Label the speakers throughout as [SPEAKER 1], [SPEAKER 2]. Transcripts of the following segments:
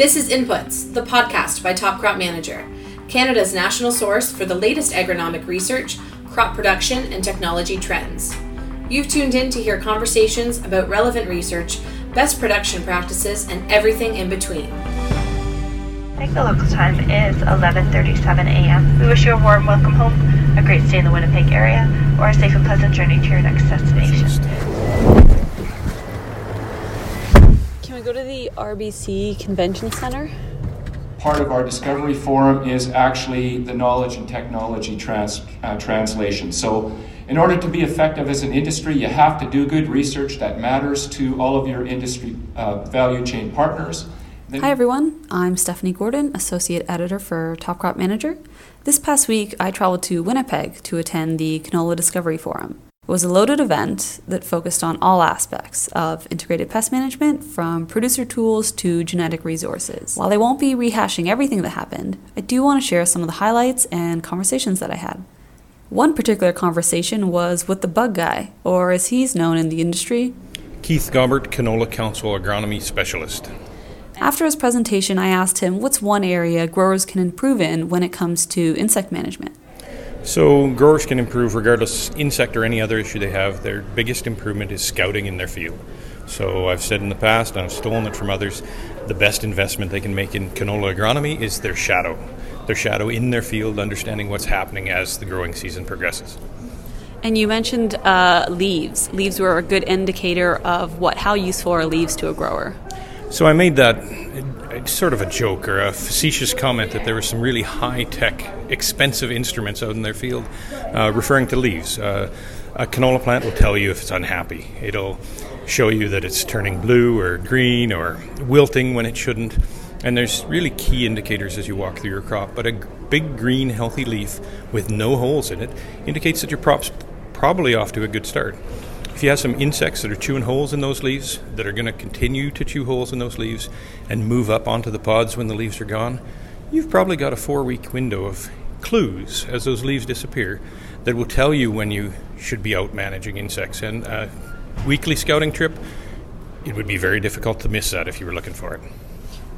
[SPEAKER 1] This is Inputs, the podcast by Top Crop Manager, Canada's national source for the latest agronomic research, crop production, and technology trends. You've tuned in to hear conversations about relevant research, best production practices, and everything in between.
[SPEAKER 2] I think the local time is 11:37 a.m. We wish you a warm welcome home, a great stay in the Winnipeg area, or a safe and pleasant journey to your next destination.
[SPEAKER 3] Can we go to the RBC Convention Center?
[SPEAKER 4] Part of our Discovery Forum is actually the knowledge and technology trans, uh, translation. So, in order to be effective as an industry, you have to do good research that matters to all of your industry uh, value chain partners.
[SPEAKER 3] Hi everyone, I'm Stephanie Gordon, Associate Editor for Top Crop Manager. This past week, I traveled to Winnipeg to attend the Canola Discovery Forum. It was a loaded event that focused on all aspects of integrated pest management, from producer tools to genetic resources. While I won't be rehashing everything that happened, I do want to share some of the highlights and conversations that I had. One particular conversation was with the bug guy, or as he's known in the industry,
[SPEAKER 5] Keith Gabert, Canola Council Agronomy Specialist.
[SPEAKER 3] After his presentation, I asked him what's one area growers can improve in when it comes to insect management.
[SPEAKER 5] So, growers can improve regardless insect or any other issue they have. Their biggest improvement is scouting in their field. So, I've said in the past, and I've stolen it from others, the best investment they can make in canola agronomy is their shadow. Their shadow in their field, understanding what's happening as the growing season progresses.
[SPEAKER 3] And you mentioned uh, leaves. Leaves were a good indicator of what how useful are leaves to a grower.
[SPEAKER 5] So I made that sort of a joke or a facetious comment that there were some really high tech, expensive instruments out in their field, uh, referring to leaves. Uh, a canola plant will tell you if it's unhappy. It'll show you that it's turning blue or green or wilting when it shouldn't. And there's really key indicators as you walk through your crop. But a big green, healthy leaf with no holes in it indicates that your crop's probably off to a good start. If you have some insects that are chewing holes in those leaves, that are going to continue to chew holes in those leaves and move up onto the pods when the leaves are gone, you've probably got a four week window of clues as those leaves disappear that will tell you when you should be out managing insects. And a weekly scouting trip, it would be very difficult to miss that if you were looking for it.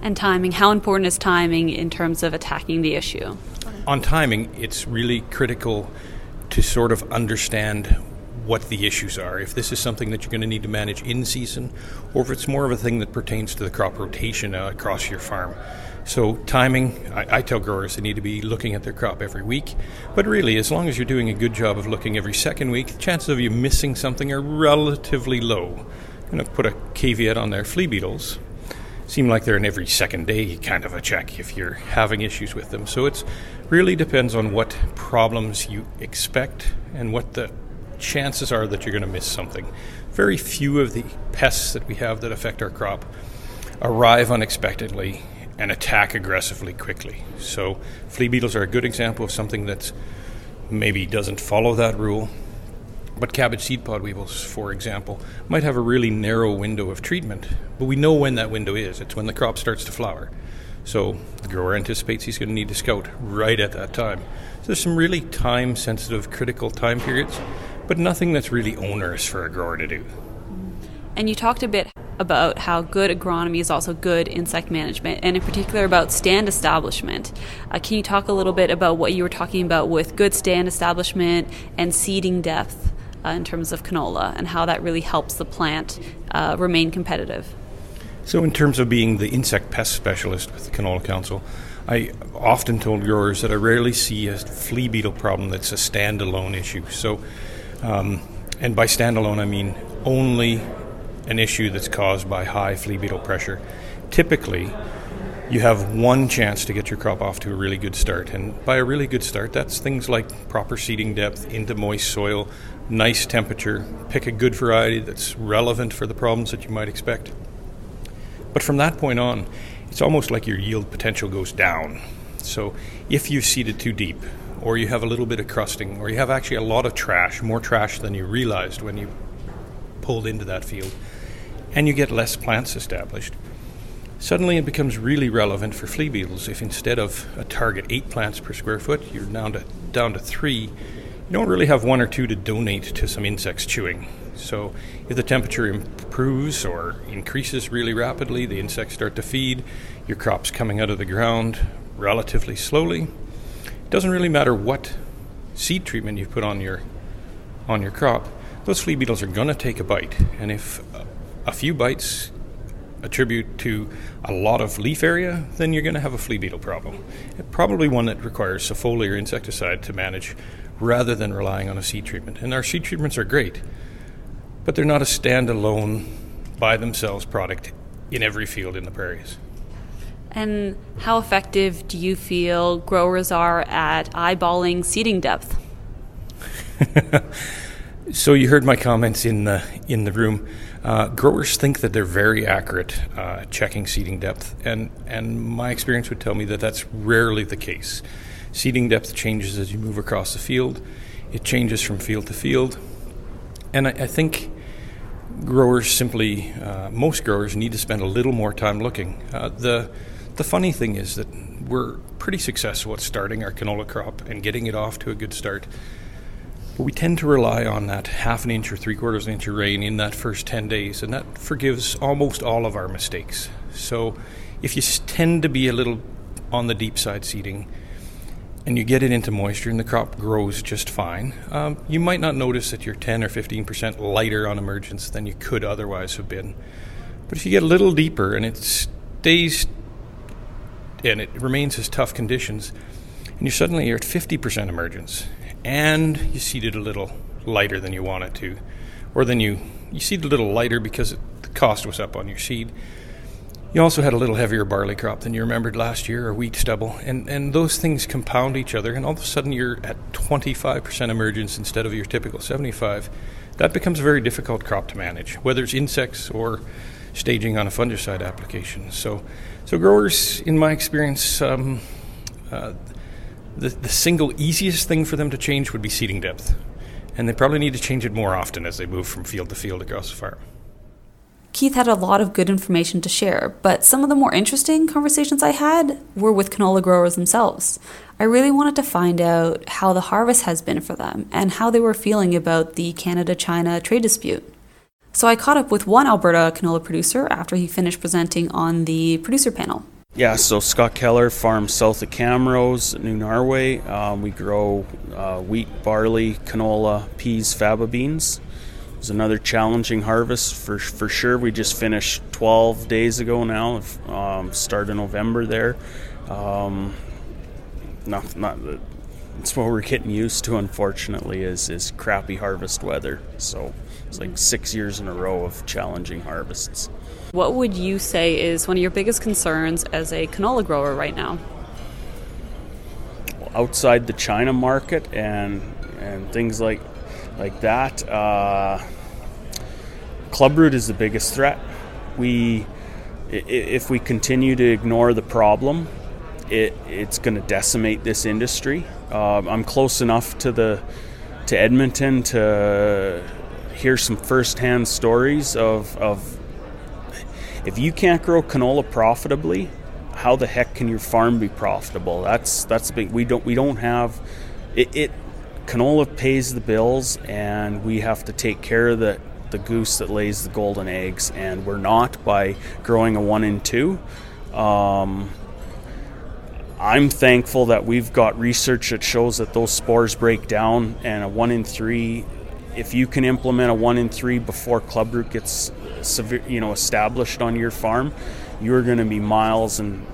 [SPEAKER 3] And timing, how important is timing in terms of attacking the issue?
[SPEAKER 5] On timing, it's really critical to sort of understand what the issues are. If this is something that you're going to need to manage in season, or if it's more of a thing that pertains to the crop rotation uh, across your farm. So, timing, I, I, tell growers they need to be looking at their crop every week. But really, as long as you're doing a good job of looking every second week, the chances of you missing something are relatively low. I'm going to put a caveat on there flea beetles seem like they're an every second day kind of a check if you're having issues with them. So, it really depends on what problems you expect and what the chances are that you're going to miss something. Very few of the pests that we have that affect our crop arrive unexpectedly and attack aggressively quickly. So, flea beetles are a good example of something that maybe doesn't follow that rule. But cabbage seed pod weevils, for example, might have a really narrow window of treatment, but we know when that window is. It's when the crop starts to flower. So the grower anticipates he's going to need to scout right at that time. So there's some really time sensitive, critical time periods but nothing that's really onerous for a grower to do.
[SPEAKER 3] And you talked a bit about how good agronomy is also good insect management, and in particular about stand establishment. Uh, can you talk a little bit about what you were talking about with good stand establishment and seeding depth uh, in terms of canola, and how that really helps the plant uh, remain competitive?
[SPEAKER 5] So, in terms of being the insect pest specialist with the Canola Council, I often told growers that I rarely see a flea beetle problem that's a standalone issue. So, um, and by standalone, I mean only an issue that's caused by high flea beetle pressure. Typically, you have one chance to get your crop off to a really good start. And by a really good start, that's things like proper seeding depth into moist soil, nice temperature, pick a good variety that's relevant for the problems that you might expect. But from that point on, it's almost like your yield potential goes down. So if you've seeded too deep, or you have a little bit of crusting, or you have actually a lot of trash, more trash than you realized when you pulled into that field, and you get less plants established. Suddenly, it becomes really relevant for flea beetles if instead of a target eight plants per square foot, you're down to down to three. you don't really have one or two to donate to some insects chewing. So if the temperature improves or increases really rapidly, the insects start to feed, your crop's coming out of the ground relatively slowly. Doesn't really matter what seed treatment you put on your on your crop. Those flea beetles are going to take a bite, and if a few bites attribute to a lot of leaf area, then you're going to have a flea beetle problem. Probably one that requires a foliar insecticide to manage rather than relying on a seed treatment. And our seed treatments are great, but they're not a standalone, by themselves product in every field in the prairies.
[SPEAKER 3] And how effective do you feel growers are at eyeballing seeding depth?
[SPEAKER 5] so you heard my comments in the in the room. Uh, growers think that they're very accurate uh, checking seeding depth, and and my experience would tell me that that's rarely the case. Seeding depth changes as you move across the field. It changes from field to field, and I, I think growers simply, uh, most growers need to spend a little more time looking. Uh, the the funny thing is that we're pretty successful at starting our canola crop and getting it off to a good start. But we tend to rely on that half an inch or three quarters of an inch of rain in that first 10 days, and that forgives almost all of our mistakes. So if you tend to be a little on the deep side seeding, and you get it into moisture and the crop grows just fine, um, you might not notice that you're 10 or 15% lighter on emergence than you could otherwise have been. But if you get a little deeper and it stays and it remains as tough conditions, and you suddenly you're at 50% emergence, and you seeded a little lighter than you wanted to, or then you you seeded a little lighter because the cost was up on your seed. You also had a little heavier barley crop than you remembered last year, or wheat stubble, and, and those things compound each other, and all of a sudden you're at 25% emergence instead of your typical 75. That becomes a very difficult crop to manage, whether it's insects or staging on a fungicide application. So, so growers, in my experience, um, uh, the, the single easiest thing for them to change would be seeding depth, and they probably need to change it more often as they move from field to field across the farm.
[SPEAKER 3] Keith had a lot of good information to share, but some of the more interesting conversations I had were with canola growers themselves. I really wanted to find out how the harvest has been for them and how they were feeling about the Canada China trade dispute. So I caught up with one Alberta canola producer after he finished presenting on the producer panel.
[SPEAKER 6] Yeah, so Scott Keller farms south of Camrose, New Norway. Um, we grow uh, wheat, barley, canola, peas, faba beans. It was another challenging harvest for for sure. We just finished 12 days ago now, um, start of November there. Um, not, not it's what we're getting used to, unfortunately, is is crappy harvest weather. So it's like six years in a row of challenging harvests.
[SPEAKER 3] What would you say is one of your biggest concerns as a canola grower right now?
[SPEAKER 6] Outside the China market and and things like like that, uh, clubroot is the biggest threat. We if we continue to ignore the problem, it, it's going to decimate this industry. Uh, I'm close enough to the to Edmonton to hear some firsthand stories of, of if you can't grow canola profitably, how the heck can your farm be profitable? That's that's big. We don't we don't have it, it. Canola pays the bills, and we have to take care of the the goose that lays the golden eggs, and we're not by growing a one in two. Um, I'm thankful that we've got research that shows that those spores break down, and a one in three if you can implement a one in three before clubroot gets severe, you know, established on your farm, you're going to be miles and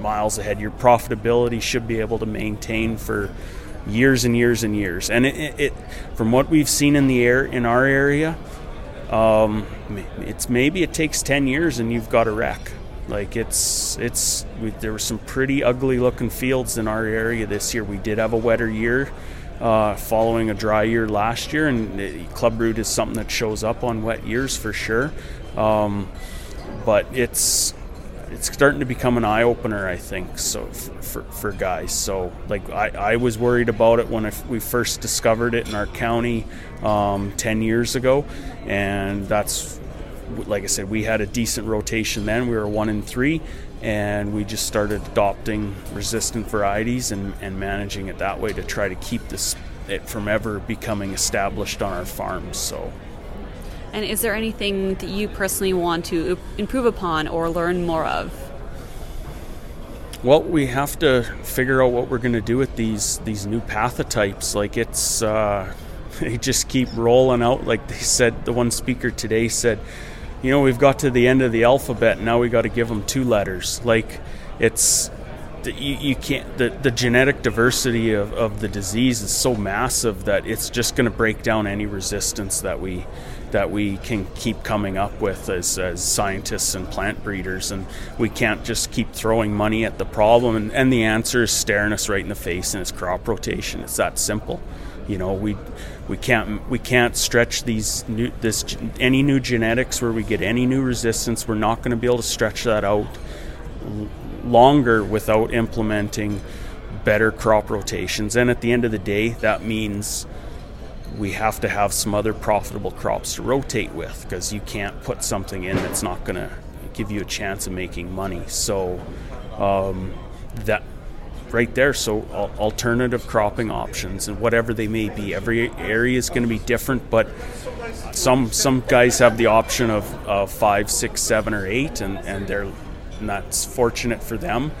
[SPEAKER 6] miles ahead. Your profitability should be able to maintain for years and years and years. And it, it, it from what we've seen in the air in our area, um, it's maybe it takes ten years and you've got a wreck. Like it's it's we, there were some pretty ugly looking fields in our area this year. We did have a wetter year uh, following a dry year last year, and clubroot is something that shows up on wet years for sure. Um, but it's it's starting to become an eye opener, I think, so for, for guys. So like I, I was worried about it when we first discovered it in our county um, ten years ago, and that's like I said, we had a decent rotation then. We were one in three, and we just started adopting resistant varieties and, and managing it that way to try to keep this it from ever becoming established on our farms. So.
[SPEAKER 3] And is there anything that you personally want to improve upon or learn more of?
[SPEAKER 6] Well, we have to figure out what we're going to do with these these new pathotypes. Like it's, uh, they just keep rolling out. Like they said, the one speaker today said, you know, we've got to the end of the alphabet. and Now we got to give them two letters. Like it's you, you can't the, the genetic diversity of, of the disease is so massive that it's just going to break down any resistance that we that we can keep coming up with as, as scientists and plant breeders and we can't just keep throwing money at the problem and, and the answer is staring us right in the face and it's crop rotation it's that simple you know we we can't we can't stretch these new this any new genetics where we get any new resistance we're not going to be able to stretch that out longer without implementing better crop rotations. And at the end of the day, that means we have to have some other profitable crops to rotate with because you can't put something in that's not going to give you a chance of making money. So um, that right there. So alternative cropping options and whatever they may be. Every area is going to be different, but some some guys have the option of, five, six, seven, or eight, and, and they're and that's fortunate for them.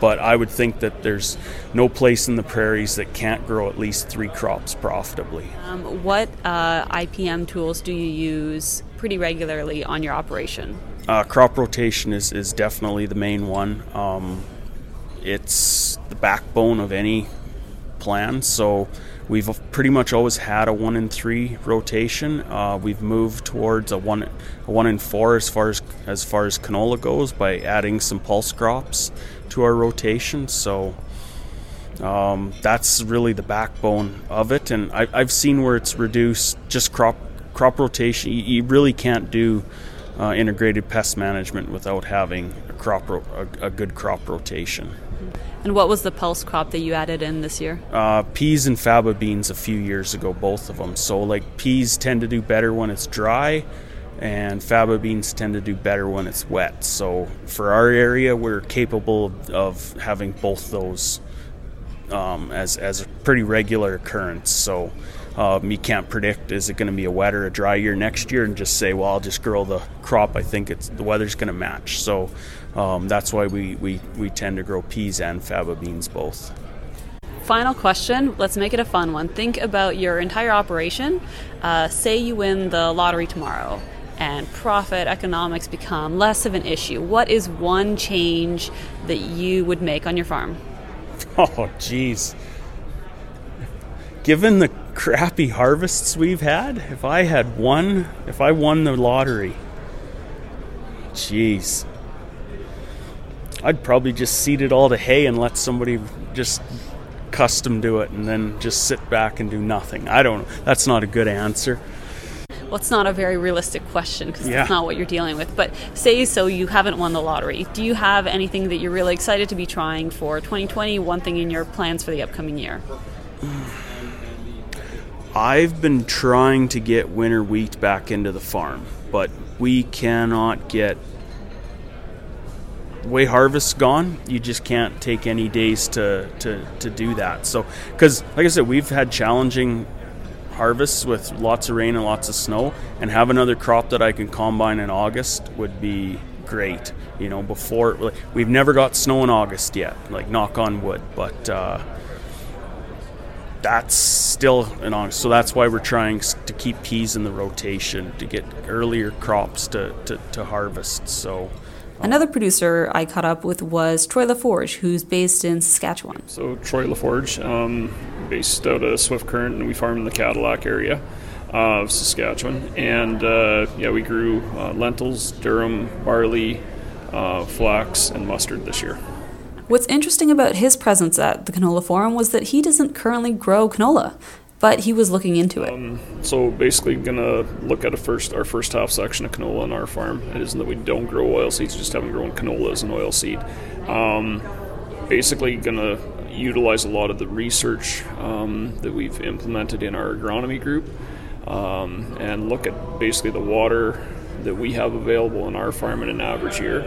[SPEAKER 6] But I would think that there's no place in the prairies that can't grow at least three crops profitably.
[SPEAKER 3] Um, what uh, IPM tools do you use pretty regularly on your operation?
[SPEAKER 6] Uh, crop rotation is, is definitely the main one. Um, it's the backbone of any plan. So we've pretty much always had a one in three rotation. Uh, we've moved towards a one a one in four as far as as far as canola goes by adding some pulse crops to our rotation. So um, that's really the backbone of it. And I, have seen where it's reduced just crop crop rotation. You, you really can't do uh, integrated pest management without having a crop ro- a, a good crop rotation.
[SPEAKER 3] And what was the pulse crop that you added in this year?
[SPEAKER 6] Uh, peas and faba beans a few years ago, both of them. So, like, peas tend to do better when it's dry, and faba beans tend to do better when it's wet. So, for our area, we're capable of, having both those um, as, as a pretty regular occurrence. So, um, you can't predict is it going to be a wet or a dry year next year and just say, well, I'll just grow the crop. I think it's the weather's going to match. So um, that's why we, we, we tend to grow peas and faba beans both.
[SPEAKER 3] Final question. Let's make it a fun one. Think about your entire operation. Uh, say you win the lottery tomorrow and profit economics become less of an issue. What is one change that you would make on your farm?
[SPEAKER 6] Oh, geez. Given the crappy harvests we've had, if I had one, if I won the lottery, jeez, I'd probably just seed it all to hay and let somebody just custom do it and then just sit back and do nothing. I don't That's not a good answer.
[SPEAKER 3] Well, it's not a very realistic question because yeah. that's not what you're dealing with. But say so you haven't won the lottery. Do you have anything that you're really excited to be trying for 2020? One thing in your plans for the upcoming year?
[SPEAKER 6] I've been trying to get winter wheat back into the farm, but we cannot get way harvest's gone. You just can't take any days to to, to do that. So, because like I said, we've had challenging harvests with lots of rain and lots of snow, and have another crop that I can combine in August would be great. You know, before we've never got snow in August yet. Like knock on wood, but. Uh, that's still an on. So that's why we're trying to keep peas in the rotation to get earlier crops to, to, to harvest. So.
[SPEAKER 3] Another producer I caught up with was Troy LaForge, who's based in Saskatchewan.
[SPEAKER 7] So Troy LaForge, um, based out of Swift Current, and we farm in the Cadillac area of Saskatchewan. And uh, yeah, we grew uh, lentils, durum, barley, uh, flax, and mustard this year.
[SPEAKER 3] What's interesting about his presence at the Canola Forum was that he doesn't currently grow canola, but he was looking into it. Um,
[SPEAKER 7] so basically, gonna look at first our first half section of canola on our farm. It isn't that we don't grow oil seeds; just haven't grown canola as an oil seed. Um, basically, gonna utilize a lot of the research um, that we've implemented in our agronomy group um, and look at basically the water that we have available in our farm in an average year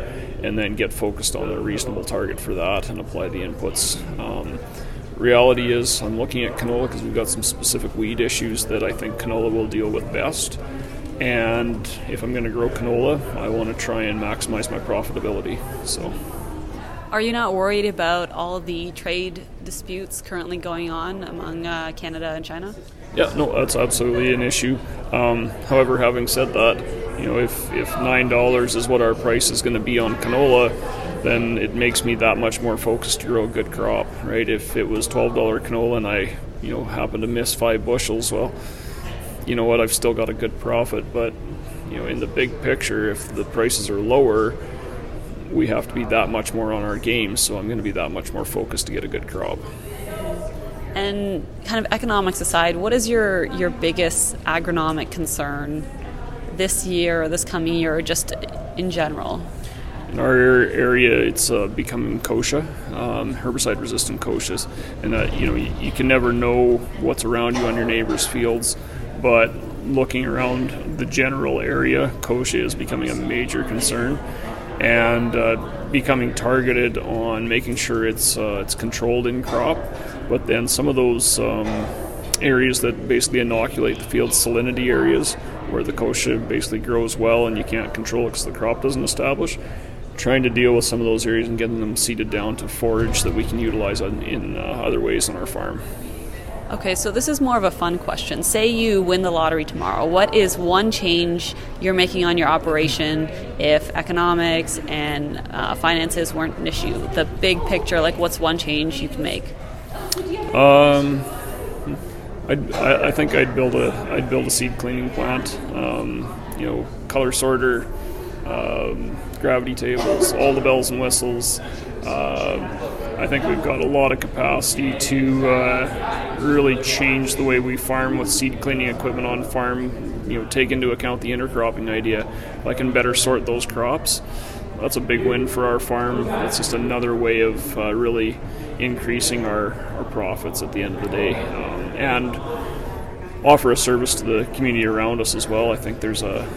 [SPEAKER 7] and then get focused on a reasonable target for that and apply the inputs um, reality is, I'm looking at canola because we've got some specific weed issues that I think canola will deal with best. And if I'm going to grow canola, I want to try and maximize my profitability. So.
[SPEAKER 3] Are you not worried about all the trade disputes currently going on among uh, Canada and China?
[SPEAKER 7] Yeah, no, that's absolutely an issue. Um, however, having said that, you know, if, if nine dollars is what our price is going to be on canola, then it makes me that much more focused to grow a good crop, right? If it was twelve dollar canola and I, you know, happen to miss five bushels, well, you know what, I've still got a good profit. But you know, in the big picture, if the prices are lower, we have to be that much more on our game. So I'm going to be that much more focused to get a good crop.
[SPEAKER 3] And kind of economics aside, what is your your biggest agronomic concern this year or this coming year, or just in general?
[SPEAKER 7] In our area, it's uh, becoming kochia, um, herbicide-resistant kochias, and uh, you know you, you, can never know what's around you on your neighbor's fields, but looking around the general area, kochia is becoming a major concern, and uh, becoming targeted on making sure it's uh, it's controlled in crop. But then some of those um, areas that basically inoculate the field, salinity areas, where the kochia basically grows well and you can't control it because the crop doesn't establish. Trying to deal with some of those areas and getting them seeded down to forage that we can utilize in, in uh, other ways on our farm.
[SPEAKER 3] Okay, so this is more of a fun question. Say you win the lottery tomorrow. What is one change you're making on your operation if economics and uh, finances weren't an issue? The big picture, like what's one change you can make?
[SPEAKER 7] Um, I'd, I, I think I'd build a I'd build a seed cleaning plant. Um, you know, color sorter, um, gravity tables, all the bells and whistles. Uh, I think we've got a lot of capacity to uh, really change the way we farm with seed cleaning equipment on farm. You know, take into account the intercropping idea. I can better sort those crops. That's a big win for our farm. That's just another way of uh, really increasing our, our profits at the end of the day. Um, and offer a service to the community around us as well. I think there's a,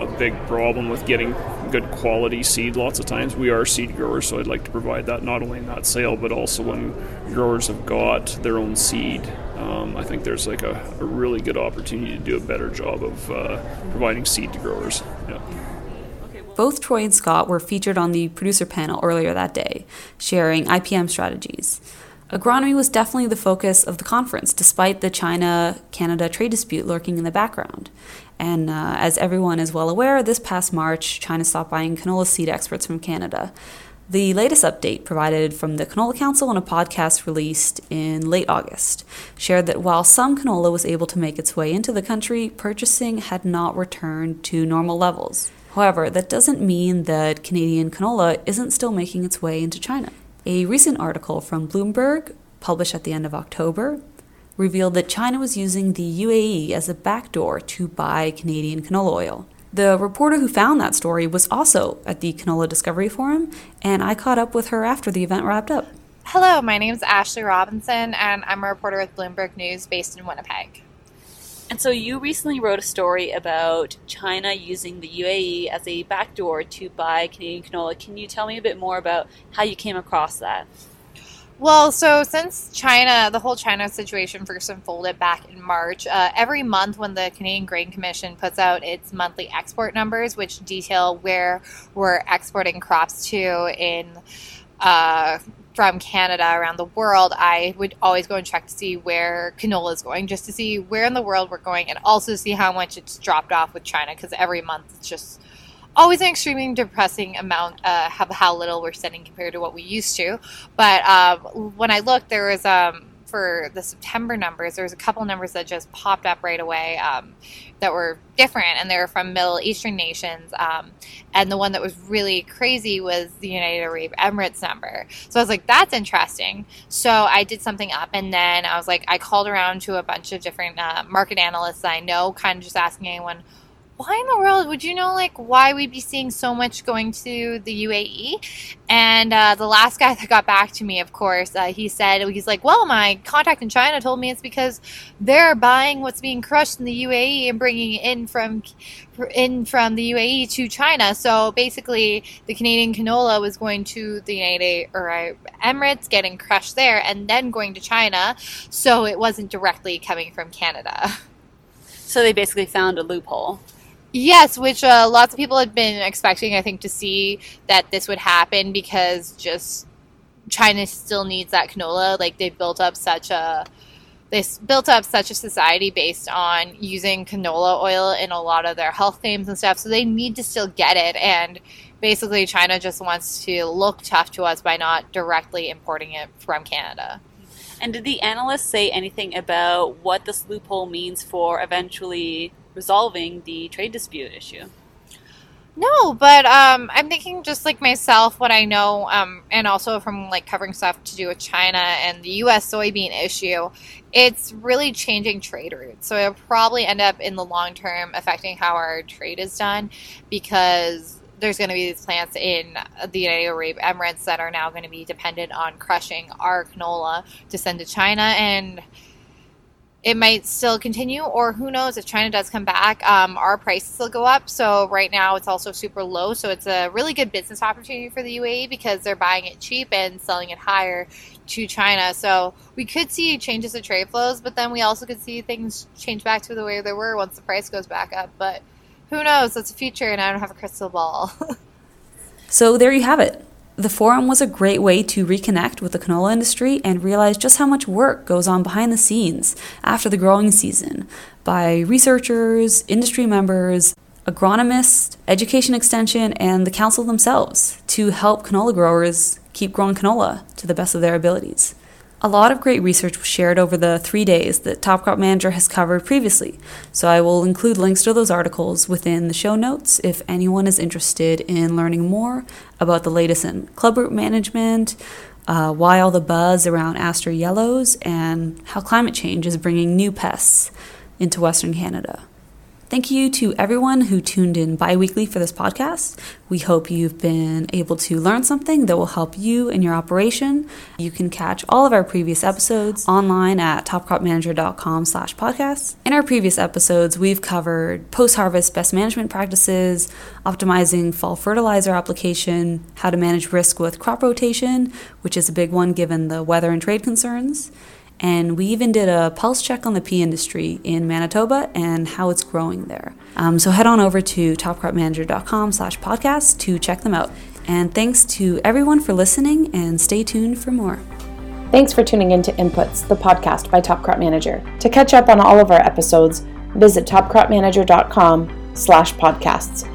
[SPEAKER 7] a big problem with getting good quality seed lots of times. We are seed growers, so I'd like to provide that not only in that sale, but also when growers have got their own seed. Um, I think there's like a, a, really good opportunity to do a better job of uh, providing seed to growers. Yeah.
[SPEAKER 3] Both Troy and Scott were featured on the producer panel earlier that day, sharing IPM strategies. Agronomy was definitely the focus of the conference, despite the China Canada trade dispute lurking in the background. And uh, as everyone is well aware, this past March, China stopped buying canola seed exports from Canada. The latest update, provided from the Canola Council in a podcast released in late August, shared that while some canola was able to make its way into the country, purchasing had not returned to normal levels. However, that doesn't mean that Canadian canola isn't still making its way into China. A recent article from Bloomberg, published at the end of October, revealed that China was using the UAE as a backdoor to buy Canadian canola oil. The reporter who found that story was also at the Canola Discovery Forum, and I caught up with her after the event wrapped up.
[SPEAKER 8] Hello, my name is Ashley Robinson, and I'm a reporter with Bloomberg News based in Winnipeg.
[SPEAKER 3] And so you recently wrote a story about China using the UAE as a backdoor to buy Canadian canola. Can you tell me a bit more about how you came across that?
[SPEAKER 8] Well, so since China, the whole China situation first unfolded back in March, uh, every month when the Canadian Grain Commission puts out its monthly export numbers, which detail where we're exporting crops to in uh, from Canada around the world, I would always go and check to see where canola is going, just to see where in the world we're going, and also see how much it's dropped off with China, because every month it's just always an extremely depressing amount uh, of how little we're sending compared to what we used to. But um, when I looked, there was um, for the September numbers, there was a couple numbers that just popped up right away um, that were different, and they were from Middle Eastern nations. Um, and the one that was really crazy was the United Arab Emirates number. So I was like, that's interesting. So I did something up, and then I was like, I called around to a bunch of different uh, market analysts I know, kind of just asking anyone why in the world would you know like why we'd be seeing so much going to the UAE? And uh, the last guy that got back to me, of course, uh, he said he's like, well, my contact in China told me it's because they're buying what's being crushed in the UAE and bringing it in from in from the UAE to China. So basically, the Canadian canola was going to the United or Emirates, getting crushed there, and then going to China. So it wasn't directly coming from Canada.
[SPEAKER 3] So they basically found a loophole.
[SPEAKER 8] Yes, which uh, lots of people had been expecting, I think, to see that this would happen because just China still needs that canola. Like they built up such a they built up such a society based on using canola oil in a lot of their health claims and stuff. So they need to still get it. And basically, China just wants to look tough to us by not directly importing it from Canada.
[SPEAKER 3] And did the analysts say anything about what this loophole means for eventually resolving the trade dispute issue?
[SPEAKER 8] No, but um, I'm thinking just like myself, what I know, um, and also from like covering stuff to do with China and the U.S. soybean issue, it's really changing trade routes. So it'll probably end up in the long term affecting how our trade is done because there's going to be these plants in the United Arab Emirates that are now going to be dependent on crushing our canola to send to China and it might still continue, or who knows if China does come back, um, our prices will go up. So right now it's also super low, so it's a really good business opportunity for the UAE because they're buying it cheap and selling it higher to China. So we could see changes in trade flows, but then we also could see things change back to the way they were once the price goes back up. But who knows? It's a future, and I don't have a crystal ball.
[SPEAKER 3] so there you have it. The forum was a great way to reconnect with the canola industry and realize just how much work goes on behind the scenes after the growing season by researchers, industry members, agronomists, education extension, and the council themselves to help canola growers keep growing canola to the best of their abilities. A lot of great research was shared over the three days that Top Crop Manager has covered previously, so I will include links to those articles within the show notes if anyone is interested in learning more about the latest in club clubroot management, uh, why all the buzz around aster yellows, and how climate change is bringing new pests into Western Canada. Thank you to everyone who tuned in bi weekly for this podcast. We hope you've been able to learn something that will help you in your operation. You can catch all of our previous episodes online at topcropmanager.com slash podcasts. In our previous episodes, we've covered post-harvest best management practices, optimizing fall fertilizer application, how to manage risk with crop rotation, which is a big one given the weather and trade concerns, and we even did a pulse check on the pea industry in Manitoba and how it's growing there. Um, so head on over to topcropmanager.com slash podcast to check them out. And thanks to everyone for listening and stay tuned for more.
[SPEAKER 1] Thanks for tuning in to Inputs, the podcast by Top Crop Manager. To catch up on all of our episodes, visit topcropmanager.com slash podcasts.